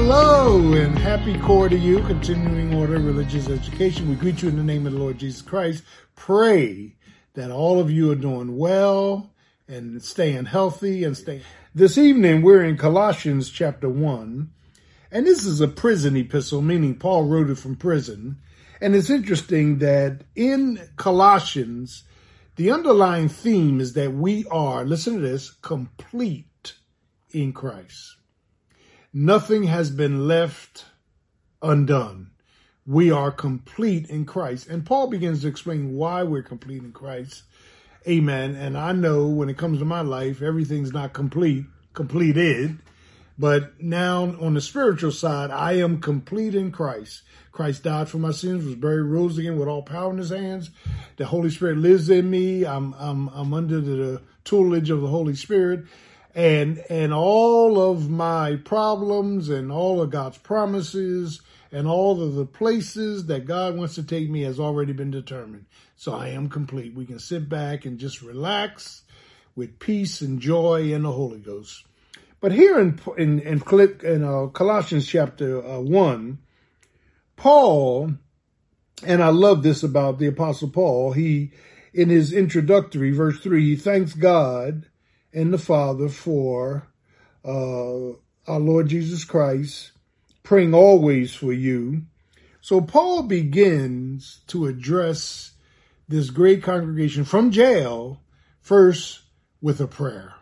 Hello and happy core to you, continuing order religious education. We greet you in the name of the Lord Jesus Christ. Pray that all of you are doing well and staying healthy and stay. This evening we're in Colossians chapter one, and this is a prison epistle, meaning Paul wrote it from prison. And it's interesting that in Colossians, the underlying theme is that we are, listen to this, complete in Christ. Nothing has been left undone. We are complete in Christ. And Paul begins to explain why we're complete in Christ. Amen. And I know when it comes to my life, everything's not complete, completed. But now on the spiritual side, I am complete in Christ. Christ died for my sins, was buried, rose again with all power in his hands. The Holy Spirit lives in me. I'm, I'm, I'm under the tutelage of the Holy Spirit and and all of my problems and all of God's promises and all of the places that God wants to take me has already been determined. So I am complete. We can sit back and just relax with peace and joy in the Holy Ghost. But here in in in, in uh, Colossians chapter uh, one, Paul, and I love this about the Apostle Paul. He in his introductory verse three, he thanks God and the Father for uh, our Lord Jesus Christ, praying always for you. So Paul begins to address this great congregation from jail first with a prayer.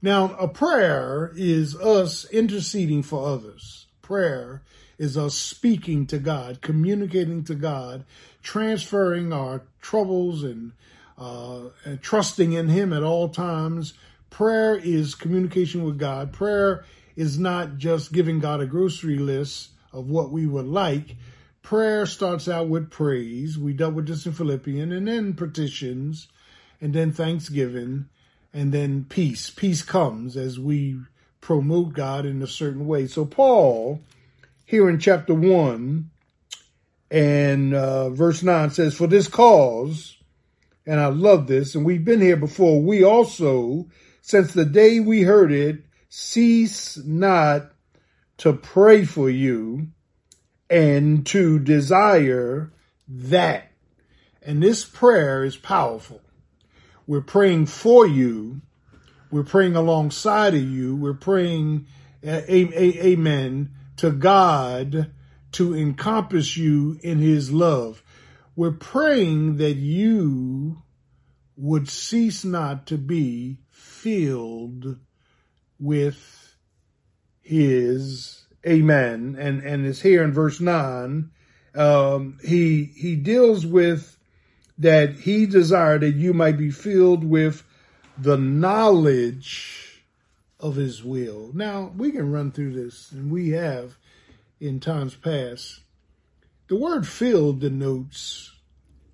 Now, a prayer is us interceding for others. Prayer is us speaking to God, communicating to God, transferring our troubles and uh, and trusting in Him at all times. Prayer is communication with God. Prayer is not just giving God a grocery list of what we would like. Prayer starts out with praise. We dealt with this in Philippians, and then petitions, and then thanksgiving, and then peace. Peace comes as we promote God in a certain way. So Paul, here in chapter one and uh, verse nine says, "For this cause." And I love this, and we've been here before, we also, since the day we heard it, cease not to pray for you and to desire that. And this prayer is powerful. We're praying for you. We're praying alongside of you. We're praying, uh, amen, to God to encompass you in his love. We're praying that you would cease not to be filled with his amen. And, and it's here in verse nine. Um, he, he deals with that he desired that you might be filled with the knowledge of his will. Now we can run through this and we have in times past. The word filled denotes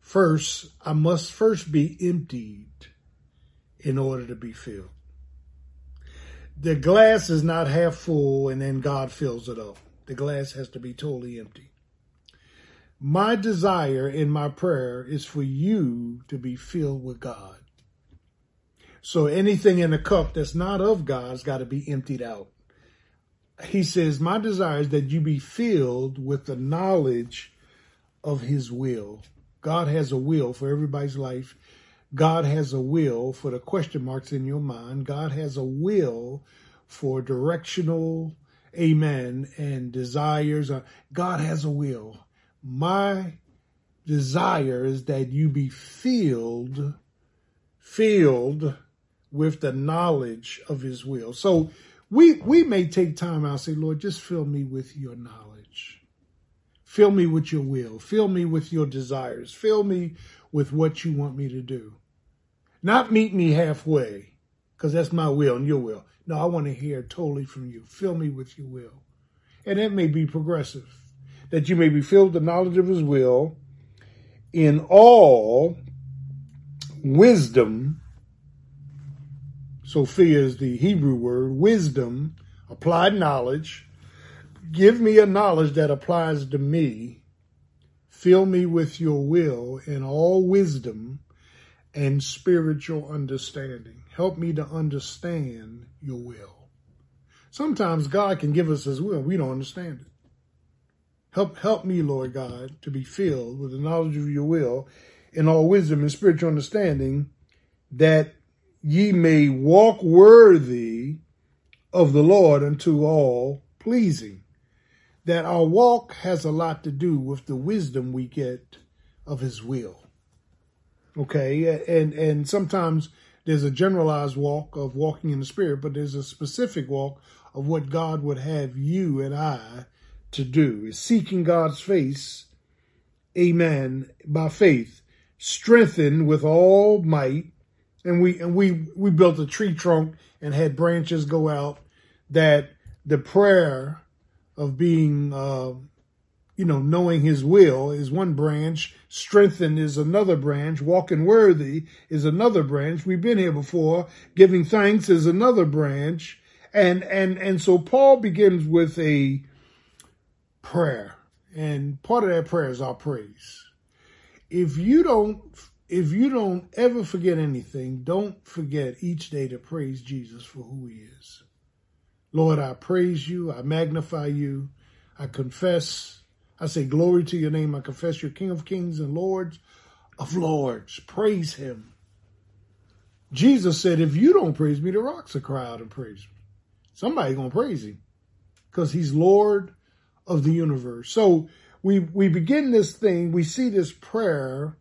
first, I must first be emptied in order to be filled. The glass is not half full and then God fills it up. The glass has to be totally empty. My desire in my prayer is for you to be filled with God. So anything in the cup that's not of God has got to be emptied out he says, My desire is that you be filled with the knowledge of his will. God has a will for everybody's life. God has a will for the question marks in your mind. God has a will for directional, amen, and desires. Uh, God has a will. My desire is that you be filled, filled with the knowledge of his will. So we we may take time out say, Lord, just fill me with your knowledge. Fill me with your will. Fill me with your desires. Fill me with what you want me to do. Not meet me halfway, because that's my will and your will. No, I want to hear totally from you. Fill me with your will. And that may be progressive, that you may be filled with the knowledge of his will in all wisdom Sophia is the Hebrew word, wisdom, applied knowledge. Give me a knowledge that applies to me. Fill me with your will in all wisdom and spiritual understanding. Help me to understand your will. Sometimes God can give us his will. We don't understand it. Help, help me, Lord God, to be filled with the knowledge of your will in all wisdom and spiritual understanding that ye may walk worthy of the Lord unto all pleasing. That our walk has a lot to do with the wisdom we get of his will. Okay. And, and sometimes there's a generalized walk of walking in the spirit, but there's a specific walk of what God would have you and I to do is seeking God's face. Amen. By faith, strengthened with all might. And we, and we, we built a tree trunk and had branches go out that the prayer of being, uh, you know, knowing his will is one branch. Strengthen is another branch. Walking worthy is another branch. We've been here before. Giving thanks is another branch. And, and, and so Paul begins with a prayer. And part of that prayer is our praise. If you don't, if you don't ever forget anything, don't forget each day to praise Jesus for who he is. Lord, I praise you. I magnify you. I confess. I say glory to your name. I confess you're King of kings and Lords of lords. Praise him. Jesus said, if you don't praise me, the rocks will cry out and praise me. Somebody gonna praise him because he's Lord of the universe. So we, we begin this thing. We see this prayer,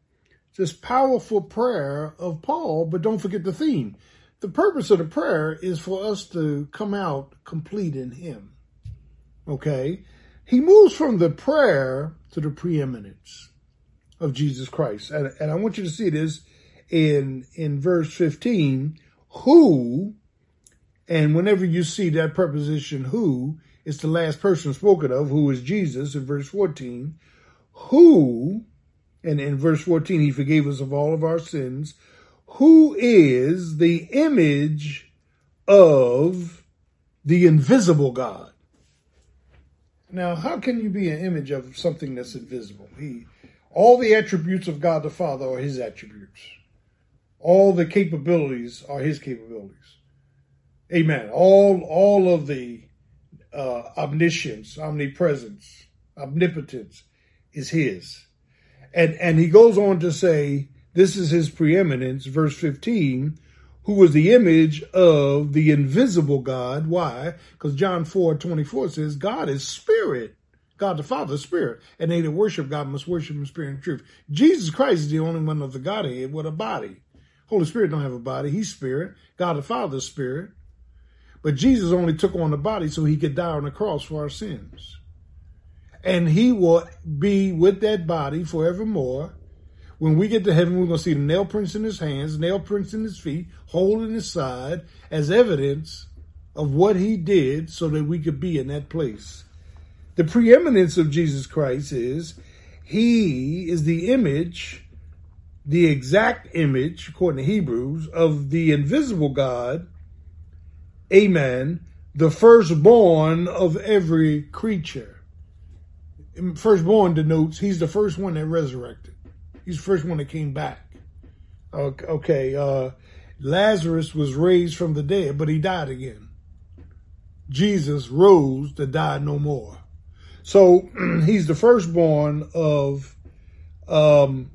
this powerful prayer of Paul, but don't forget the theme. The purpose of the prayer is for us to come out complete in Him. Okay? He moves from the prayer to the preeminence of Jesus Christ. And, and I want you to see this in, in verse 15, who, and whenever you see that preposition who, it's the last person spoken of, who is Jesus in verse 14, who, and in verse 14, he forgave us of all of our sins, who is the image of the invisible God. Now, how can you be an image of something that's invisible? He, all the attributes of God the Father are his attributes. All the capabilities are his capabilities. Amen. All, all of the uh, omniscience, omnipresence, omnipotence is his. And, and he goes on to say, this is his preeminence, verse 15, who was the image of the invisible God. Why? Because John 4 24 says, God is spirit. God the Father is spirit. And they that worship God must worship in spirit and truth. Jesus Christ is the only one of the Godhead with a body. Holy Spirit don't have a body. He's spirit. God the Father is spirit. But Jesus only took on the body so he could die on the cross for our sins. And he will be with that body forevermore when we get to heaven, we're going to see the nail prints in his hands, nail prints in his feet, hole in his side as evidence of what he did so that we could be in that place. The preeminence of Jesus Christ is he is the image, the exact image, according to Hebrews, of the invisible God. Amen. The firstborn of every creature. Firstborn denotes he's the first one that resurrected. He's the first one that came back. Okay, uh, Lazarus was raised from the dead, but he died again. Jesus rose to die no more. So he's the firstborn of um,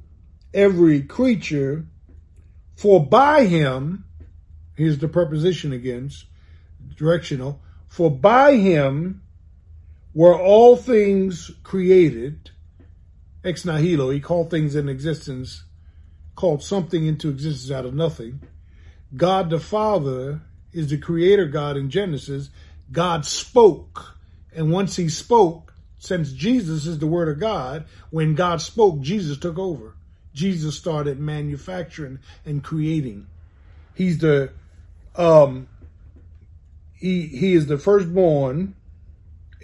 every creature. For by him, here's the preposition against, directional, for by him were all things created ex nihilo, he called things in existence, called something into existence out of nothing. God the Father is the creator God in Genesis. God spoke. And once he spoke, since Jesus is the word of God, when God spoke, Jesus took over. Jesus started manufacturing and creating. He's the, um, he, he is the firstborn.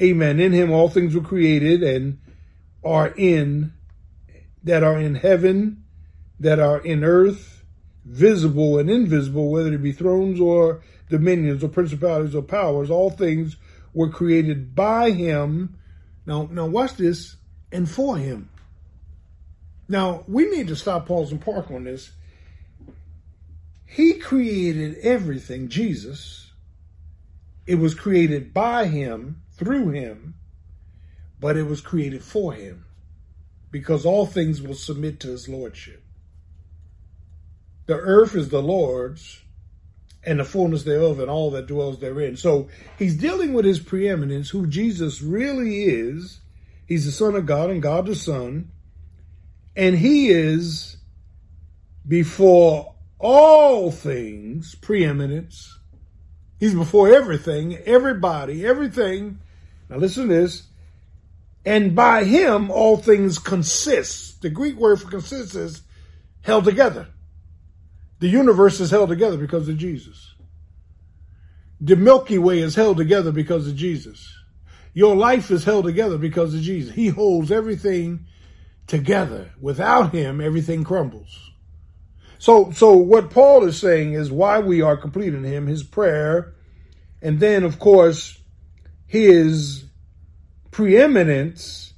Amen. In him all things were created and are in, that are in heaven, that are in earth, visible and invisible, whether it be thrones or dominions or principalities or powers, all things were created by him. Now, now watch this, and for him. Now, we need to stop, pause, and park on this. He created everything, Jesus, It was created by him, through him, but it was created for him because all things will submit to his lordship. The earth is the Lord's and the fullness thereof and all that dwells therein. So he's dealing with his preeminence, who Jesus really is. He's the Son of God and God the Son. And he is before all things, preeminence. He's before everything, everybody, everything. Now listen to this. And by him, all things consist. The Greek word for consist is held together. The universe is held together because of Jesus. The Milky Way is held together because of Jesus. Your life is held together because of Jesus. He holds everything together. Without him, everything crumbles. So, so what Paul is saying is why we are complete in him, his prayer, and then of course, his preeminence,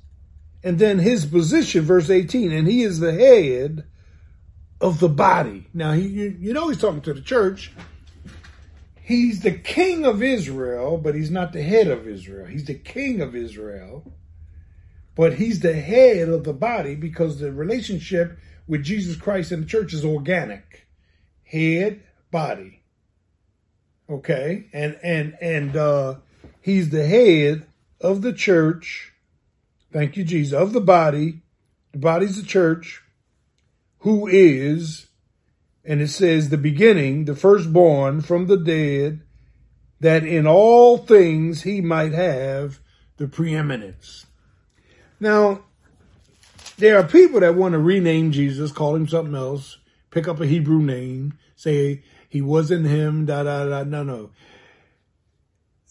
and then his position, verse 18, and he is the head of the body. Now, he, you, you know he's talking to the church. He's the king of Israel, but he's not the head of Israel. He's the king of Israel, but he's the head of the body because the relationship with Jesus Christ and the church is organic. Head, body. Okay? And and and uh he's the head of the church. Thank you, Jesus, of the body. The body's the church who is, and it says the beginning, the firstborn from the dead, that in all things he might have the preeminence. Now, there are people that want to rename Jesus, call him something else, pick up a Hebrew name, say he wasn't him, da da da. No, no.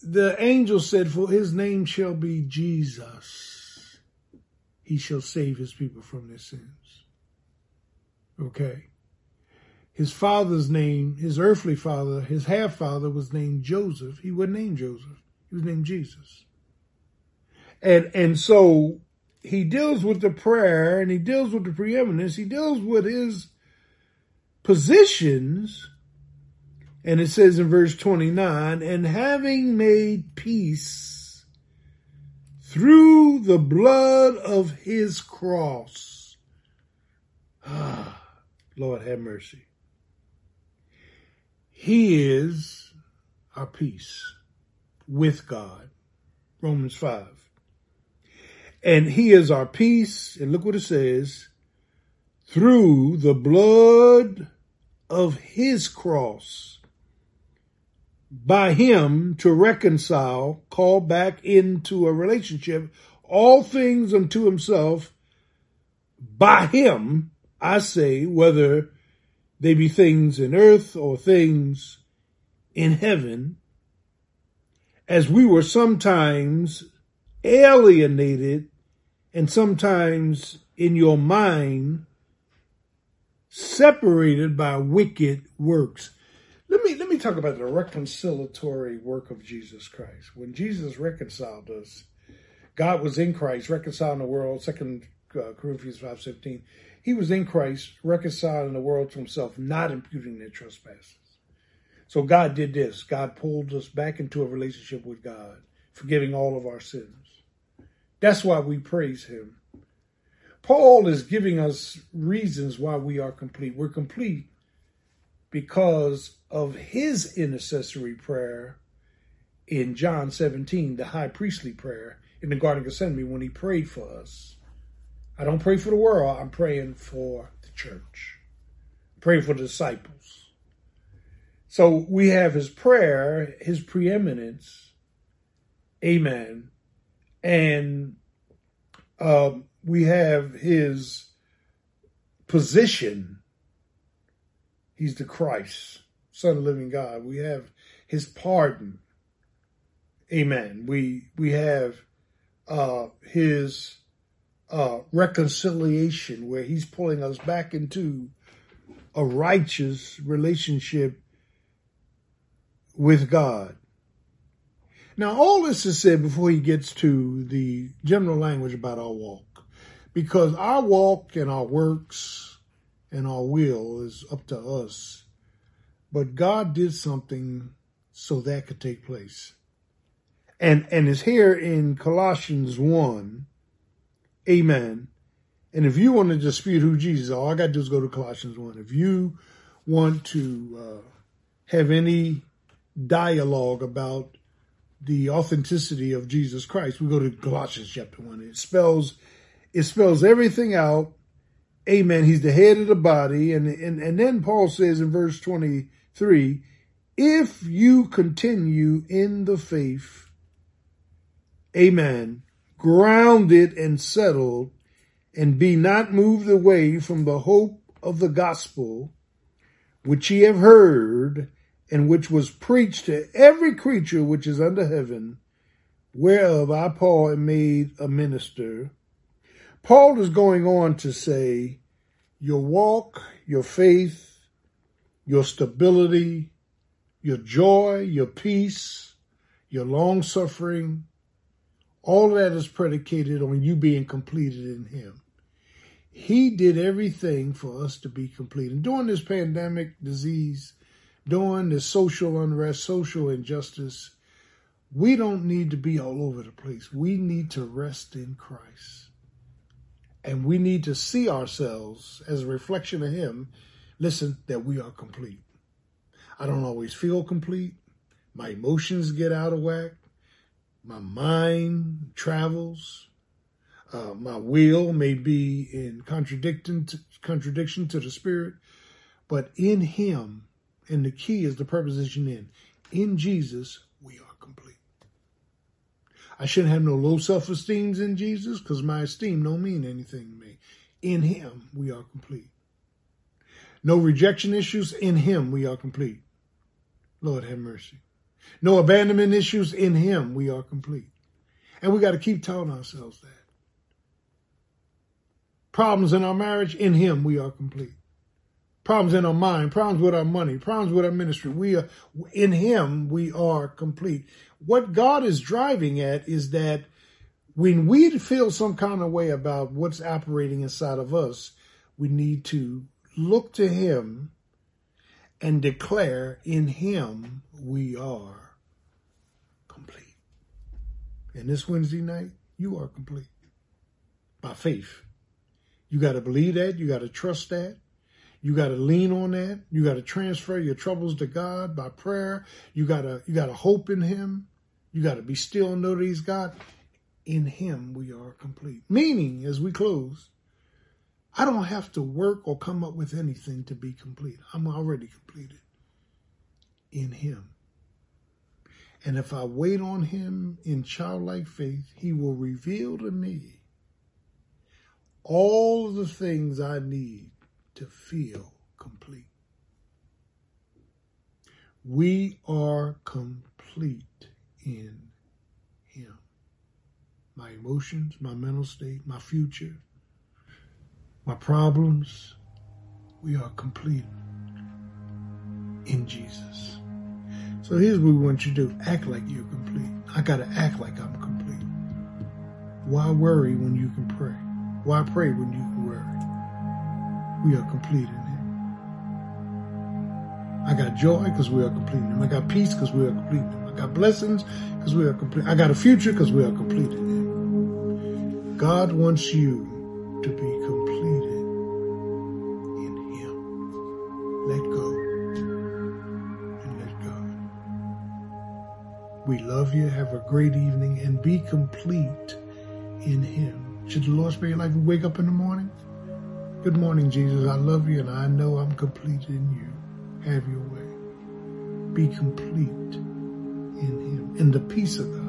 The angel said, For his name shall be Jesus. He shall save his people from their sins. Okay. His father's name, his earthly father, his half father was named Joseph. He wasn't named Joseph. He was named Jesus. And, and so he deals with the prayer and he deals with the preeminence. He deals with his positions. And it says in verse 29, and having made peace through the blood of his cross. Ah. Lord have mercy. He is our peace with God. Romans 5. And he is our peace, and look what it says, through the blood of his cross. By him to reconcile, call back into a relationship, all things unto himself, by him I say, whether they be things in earth or things in heaven, as we were sometimes alienated and sometimes in your mind separated by wicked works. Talk about the reconciliatory work of Jesus Christ. When Jesus reconciled us, God was in Christ reconciling the world. Second uh, Corinthians five fifteen. He was in Christ, reconciling the world to himself, not imputing their trespasses. So God did this. God pulled us back into a relationship with God, forgiving all of our sins. That's why we praise him. Paul is giving us reasons why we are complete. We're complete because of his intercessory prayer in John 17, the high priestly prayer in the Garden of Gethsemane when he prayed for us. I don't pray for the world. I'm praying for the church. Pray for the disciples. So we have his prayer, his preeminence. Amen. And um, we have his position. He's the Christ, Son of living God. We have his pardon. Amen. We we have uh, his uh, reconciliation where he's pulling us back into a righteous relationship with God. Now, all this is said before he gets to the general language about our walk, because our walk and our works and our will is up to us. But God did something so that could take place. And, and it's here in Colossians 1. Amen. And if you want to dispute who Jesus is, all I got to do is go to Colossians 1. If you want to uh, have any dialogue about the authenticity of Jesus Christ, we go to Colossians chapter 1. It spells it spells everything out. Amen. He's the head of the body. And, and, and then Paul says in verse 23, if you continue in the faith, amen, grounded and settled, and be not moved away from the hope of the gospel, which ye have heard, and which was preached to every creature which is under heaven, whereof I, Paul, am made a minister. Paul is going on to say, your walk, your faith, your stability, your joy, your peace, your long suffering, all of that is predicated on you being completed in him. He did everything for us to be complete. And during this pandemic disease, during this social unrest, social injustice, we don't need to be all over the place. We need to rest in Christ. And we need to see ourselves as a reflection of Him. Listen, that we are complete. I don't always feel complete. My emotions get out of whack. My mind travels. Uh, my will may be in contradiction to, contradiction to the spirit, but in Him, and the key is the preposition in. In Jesus, we are complete. I shouldn't have no low self-esteems in Jesus because my esteem don't mean anything to me. In Him, we are complete. No rejection issues. In Him, we are complete. Lord have mercy. No abandonment issues in him. We are complete. And we got to keep telling ourselves that. Problems in our marriage, in him, we are complete. Problems in our mind, problems with our money, problems with our ministry. We are, in him, we are complete. What God is driving at is that when we feel some kind of way about what's operating inside of us, we need to look to him and declare in him we are complete. And this Wednesday night, you are complete by faith. You got to believe that. You got to trust that. You got to lean on that. You got to transfer your troubles to God by prayer. You got to, you got to hope in him. You got to be still and know that he's God. In him, we are complete. Meaning, as we close, I don't have to work or come up with anything to be complete. I'm already completed in Him. And if I wait on Him in childlike faith, He will reveal to me all the things I need to feel complete. We are complete in Him. My emotions, my mental state, my future, my problems, we are complete in Jesus. So here's what we want you to do. Act like you're complete. I got to act like I'm complete. Why worry when you can pray? Why pray when you can worry? We are complete in Him. I got joy because we are complete in Him. I got peace because we are complete in Him. I got blessings because we are complete. I got a future because we are complete in Him. God wants you to be completed We love you. Have a great evening and be complete in Him. Should the Lord spare your life, wake up in the morning. Good morning, Jesus. I love you and I know I'm complete in you. Have your way. Be complete in Him. In the peace of God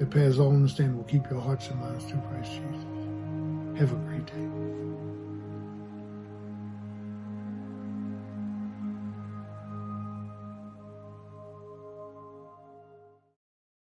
that passes all understanding will keep your hearts and minds through Christ Jesus. Have a great day.